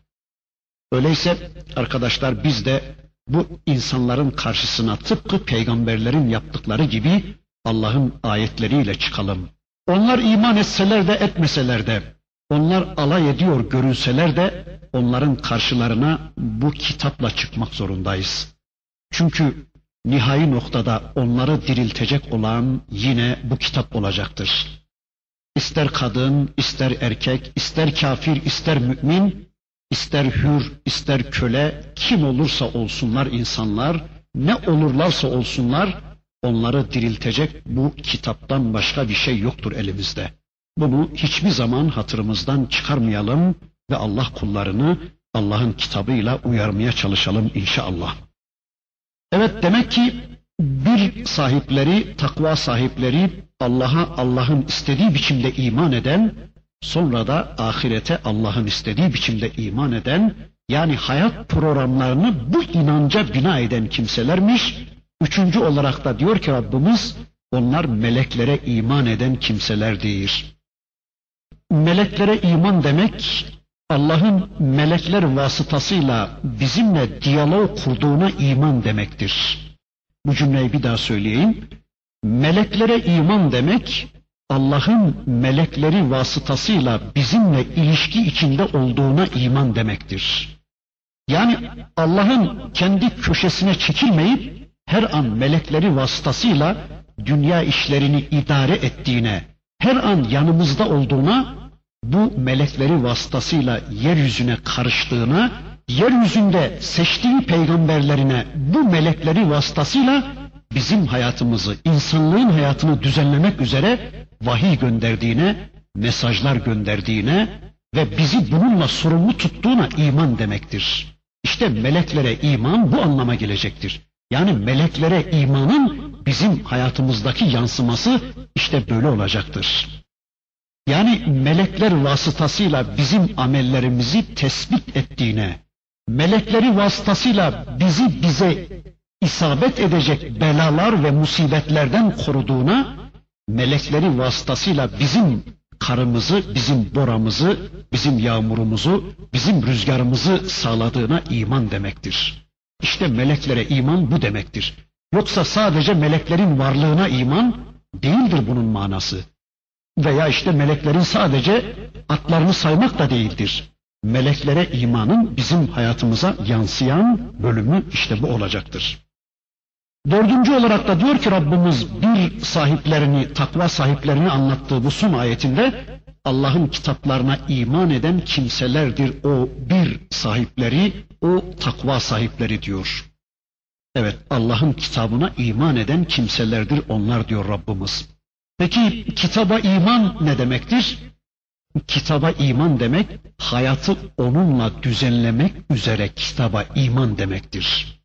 Öyleyse arkadaşlar biz de bu insanların karşısına tıpkı peygamberlerin yaptıkları gibi Allah'ın ayetleriyle çıkalım. Onlar iman etseler de etmeseler de, onlar alay ediyor görünseler de onların karşılarına bu kitapla çıkmak zorundayız. Çünkü nihai noktada onları diriltecek olan yine bu kitap olacaktır. İster kadın, ister erkek, ister kafir, ister mümin, ister hür, ister köle, kim olursa olsunlar insanlar, ne olurlarsa olsunlar, onları diriltecek bu kitaptan başka bir şey yoktur elimizde. Bunu hiçbir zaman hatırımızdan çıkarmayalım ve Allah kullarını Allah'ın kitabıyla uyarmaya çalışalım inşallah. Evet demek ki bir sahipleri, takva sahipleri Allah'a Allah'ın istediği biçimde iman eden, sonra da ahirete Allah'ın istediği biçimde iman eden, yani hayat programlarını bu inanca bina eden kimselermiş. Üçüncü olarak da diyor ki Rabbimiz, onlar meleklere iman eden kimselerdir. Meleklere iman demek, Allah'ın melekler vasıtasıyla bizimle diyalog kurduğuna iman demektir. Bu cümleyi bir daha söyleyeyim. Meleklere iman demek, Allah'ın melekleri vasıtasıyla bizimle ilişki içinde olduğuna iman demektir. Yani Allah'ın kendi köşesine çekilmeyip her an melekleri vasıtasıyla dünya işlerini idare ettiğine, her an yanımızda olduğuna, bu melekleri vasıtasıyla yeryüzüne karıştığına, yeryüzünde seçtiği peygamberlerine bu melekleri vasıtasıyla bizim hayatımızı, insanlığın hayatını düzenlemek üzere vahiy gönderdiğine, mesajlar gönderdiğine ve bizi bununla sorumlu tuttuğuna iman demektir. İşte meleklere iman bu anlama gelecektir. Yani meleklere imanın bizim hayatımızdaki yansıması işte böyle olacaktır. Yani melekler vasıtasıyla bizim amellerimizi tespit ettiğine, melekleri vasıtasıyla bizi bize isabet edecek belalar ve musibetlerden koruduğuna, melekleri vasıtasıyla bizim karımızı, bizim boramızı, bizim yağmurumuzu, bizim rüzgarımızı sağladığına iman demektir. İşte meleklere iman bu demektir. Yoksa sadece meleklerin varlığına iman değildir bunun manası. Veya işte meleklerin sadece atlarını saymak da değildir. Meleklere imanın bizim hayatımıza yansıyan bölümü işte bu olacaktır. Dördüncü olarak da diyor ki Rabbimiz bir sahiplerini, takva sahiplerini anlattığı bu son ayetinde Allah'ın kitaplarına iman eden kimselerdir o bir sahipleri, o takva sahipleri diyor. Evet Allah'ın kitabına iman eden kimselerdir onlar diyor Rabbimiz. Peki kitaba iman ne demektir? Kitaba iman demek hayatı onunla düzenlemek üzere kitaba iman demektir.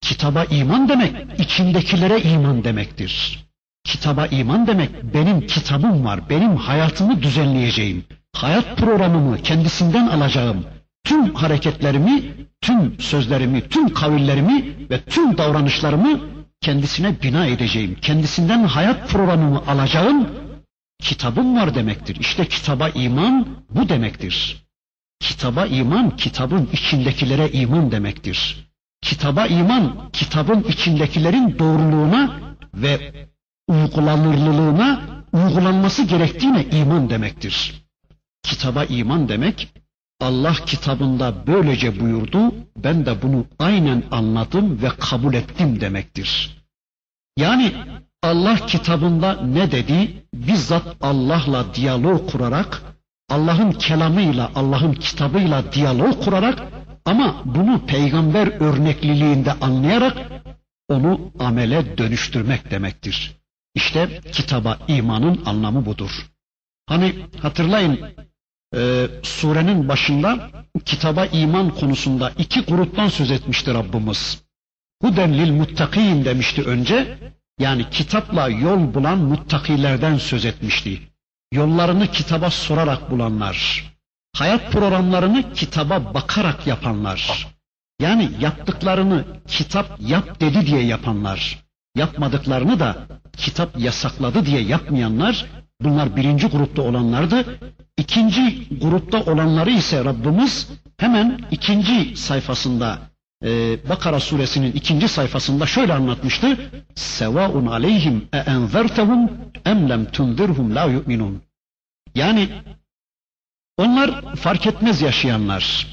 Kitaba iman demek içindekilere iman demektir. Kitaba iman demek benim kitabım var, benim hayatımı düzenleyeceğim. Hayat programımı kendisinden alacağım. Tüm hareketlerimi, tüm sözlerimi, tüm kavillerimi ve tüm davranışlarımı kendisine bina edeceğim. Kendisinden hayat programımı alacağım. kitabım var demektir. İşte kitaba iman bu demektir. Kitaba iman, kitabın içindekilere iman demektir. Kitaba iman, kitabın içindekilerin doğruluğuna ve uygulanırlılığına, uygulanması gerektiğine iman demektir. Kitaba iman demek, Allah kitabında böylece buyurdu, ben de bunu aynen anladım ve kabul ettim demektir. Yani Allah kitabında ne dedi? Bizzat Allah'la diyalog kurarak, Allah'ın kelamıyla, Allah'ın kitabıyla diyalog kurarak ama bunu peygamber örnekliliğinde anlayarak onu amele dönüştürmek demektir. İşte kitaba imanın anlamı budur. Hani hatırlayın e, surenin başında kitaba iman konusunda iki gruptan söz etmişti Rabbimiz. Huden lil muttakin demişti önce. Yani kitapla yol bulan muttakilerden söz etmişti. Yollarını kitaba sorarak bulanlar. Hayat programlarını kitaba bakarak yapanlar. Yani yaptıklarını kitap yap dedi diye yapanlar. Yapmadıklarını da kitap yasakladı diye yapmayanlar bunlar birinci grupta olanlardı. İkinci grupta olanları ise Rabbimiz hemen ikinci sayfasında e, Bakara suresinin ikinci sayfasında şöyle anlatmıştı. Sevaun aleyhim e enzertehum em lem tunzirhum la yu'minun. Yani onlar fark etmez yaşayanlar.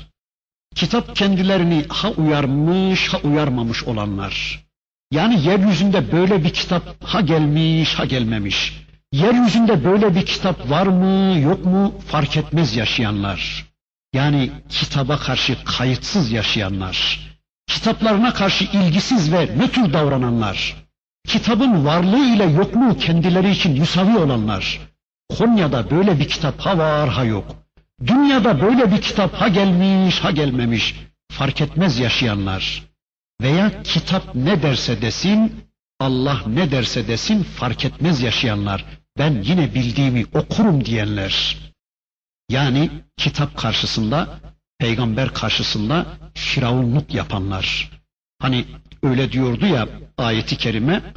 Kitap kendilerini ha uyarmış ha uyarmamış olanlar. Yani yeryüzünde böyle bir kitap ha gelmiş ha gelmemiş. Yeryüzünde böyle bir kitap var mı yok mu fark etmez yaşayanlar. Yani kitaba karşı kayıtsız yaşayanlar. Kitaplarına karşı ilgisiz ve nötr davrananlar. Kitabın varlığı ile yokluğu kendileri için müsavi olanlar. Konya'da böyle bir kitap ha var ha yok. Dünyada böyle bir kitap ha gelmiş ha gelmemiş. Fark etmez yaşayanlar. Veya kitap ne derse desin, Allah ne derse desin fark etmez yaşayanlar. Ben yine bildiğimi okurum diyenler. Yani kitap karşısında, peygamber karşısında firavunluk yapanlar. Hani öyle diyordu ya ayeti kerime,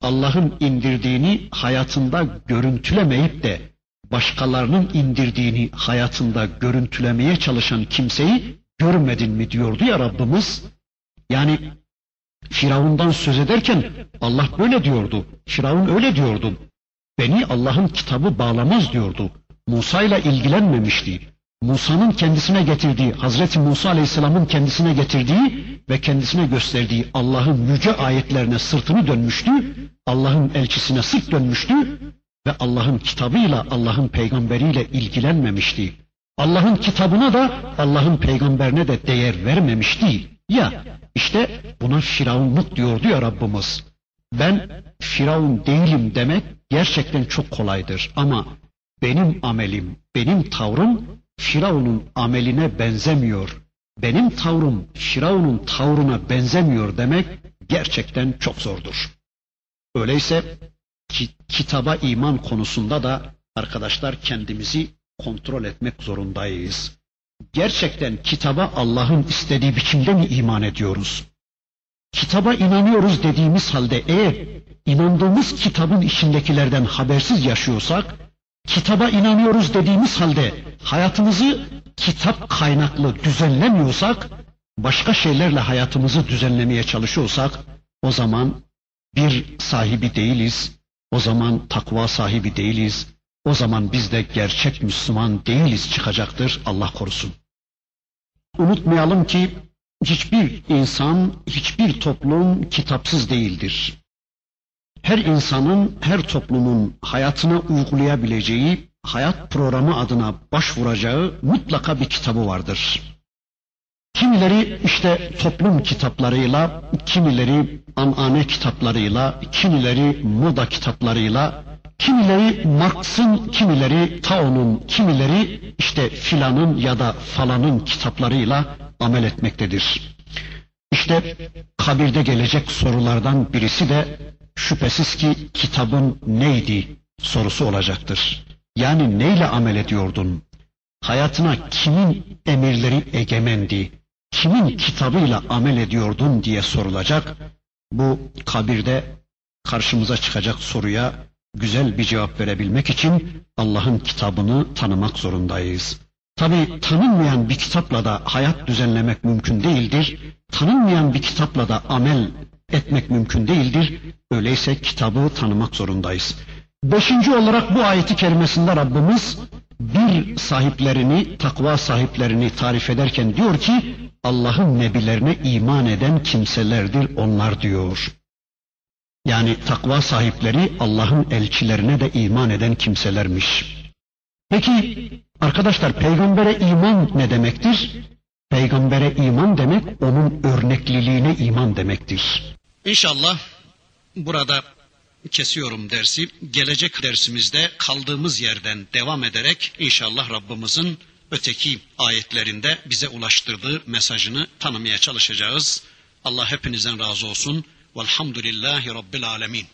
Allah'ın indirdiğini hayatında görüntülemeyip de başkalarının indirdiğini hayatında görüntülemeye çalışan kimseyi görmedin mi diyordu ya Rabbimiz. Yani Firavundan söz ederken Allah böyle diyordu. Firavun öyle diyordu. Beni Allah'ın kitabı bağlamaz diyordu. Musa ile ilgilenmemişti. Musa'nın kendisine getirdiği, Hazreti Musa Aleyhisselam'ın kendisine getirdiği ve kendisine gösterdiği Allah'ın yüce ayetlerine sırtını dönmüştü. Allah'ın elçisine sırt dönmüştü ve Allah'ın kitabıyla, Allah'ın peygamberiyle ilgilenmemişti. Allah'ın kitabına da, Allah'ın peygamberine de değer vermemişti. Ya işte buna firavunluk diyordu ya Rabbimiz. Ben firavun değilim demek gerçekten çok kolaydır ama benim amelim, benim tavrım Firavun'un ameline benzemiyor. Benim tavrım Firavun'un tavrına benzemiyor demek gerçekten çok zordur. Öyleyse ki, kitaba iman konusunda da arkadaşlar kendimizi kontrol etmek zorundayız. Gerçekten kitaba Allah'ın istediği biçimde mi iman ediyoruz? Kitaba inanıyoruz dediğimiz halde eğer inandığımız kitabın içindekilerden habersiz yaşıyorsak, kitaba inanıyoruz dediğimiz halde hayatımızı kitap kaynaklı düzenlemiyorsak, başka şeylerle hayatımızı düzenlemeye çalışıyorsak, o zaman bir sahibi değiliz, o zaman takva sahibi değiliz, o zaman biz de gerçek Müslüman değiliz çıkacaktır Allah korusun. Unutmayalım ki hiçbir insan, hiçbir toplum kitapsız değildir. Her insanın, her toplumun hayatına uygulayabileceği, hayat programı adına başvuracağı mutlaka bir kitabı vardır. Kimileri işte toplum kitaplarıyla, kimileri anane kitaplarıyla, kimileri moda kitaplarıyla, kimileri Marx'ın, kimileri Tao'nun, kimileri işte filanın ya da falanın kitaplarıyla amel etmektedir. İşte kabirde gelecek sorulardan birisi de şüphesiz ki kitabın neydi sorusu olacaktır. Yani neyle amel ediyordun? Hayatına kimin emirleri egemendi? Kimin kitabıyla amel ediyordun diye sorulacak. Bu kabirde karşımıza çıkacak soruya güzel bir cevap verebilmek için Allah'ın kitabını tanımak zorundayız. Tabi tanınmayan bir kitapla da hayat düzenlemek mümkün değildir. Tanınmayan bir kitapla da amel etmek mümkün değildir. Öyleyse kitabı tanımak zorundayız. Beşinci olarak bu ayeti kerimesinde Rabbimiz bir sahiplerini, takva sahiplerini tarif ederken diyor ki Allah'ın nebilerine iman eden kimselerdir onlar diyor. Yani takva sahipleri Allah'ın elçilerine de iman eden kimselermiş. Peki arkadaşlar peygambere iman ne demektir? Peygambere iman demek onun örnekliliğine iman demektir. İnşallah burada kesiyorum dersi. Gelecek dersimizde kaldığımız yerden devam ederek inşallah Rabbimizin öteki ayetlerinde bize ulaştırdığı mesajını tanımaya çalışacağız. Allah hepinizden razı olsun. Velhamdülillahi Rabbil Alemin.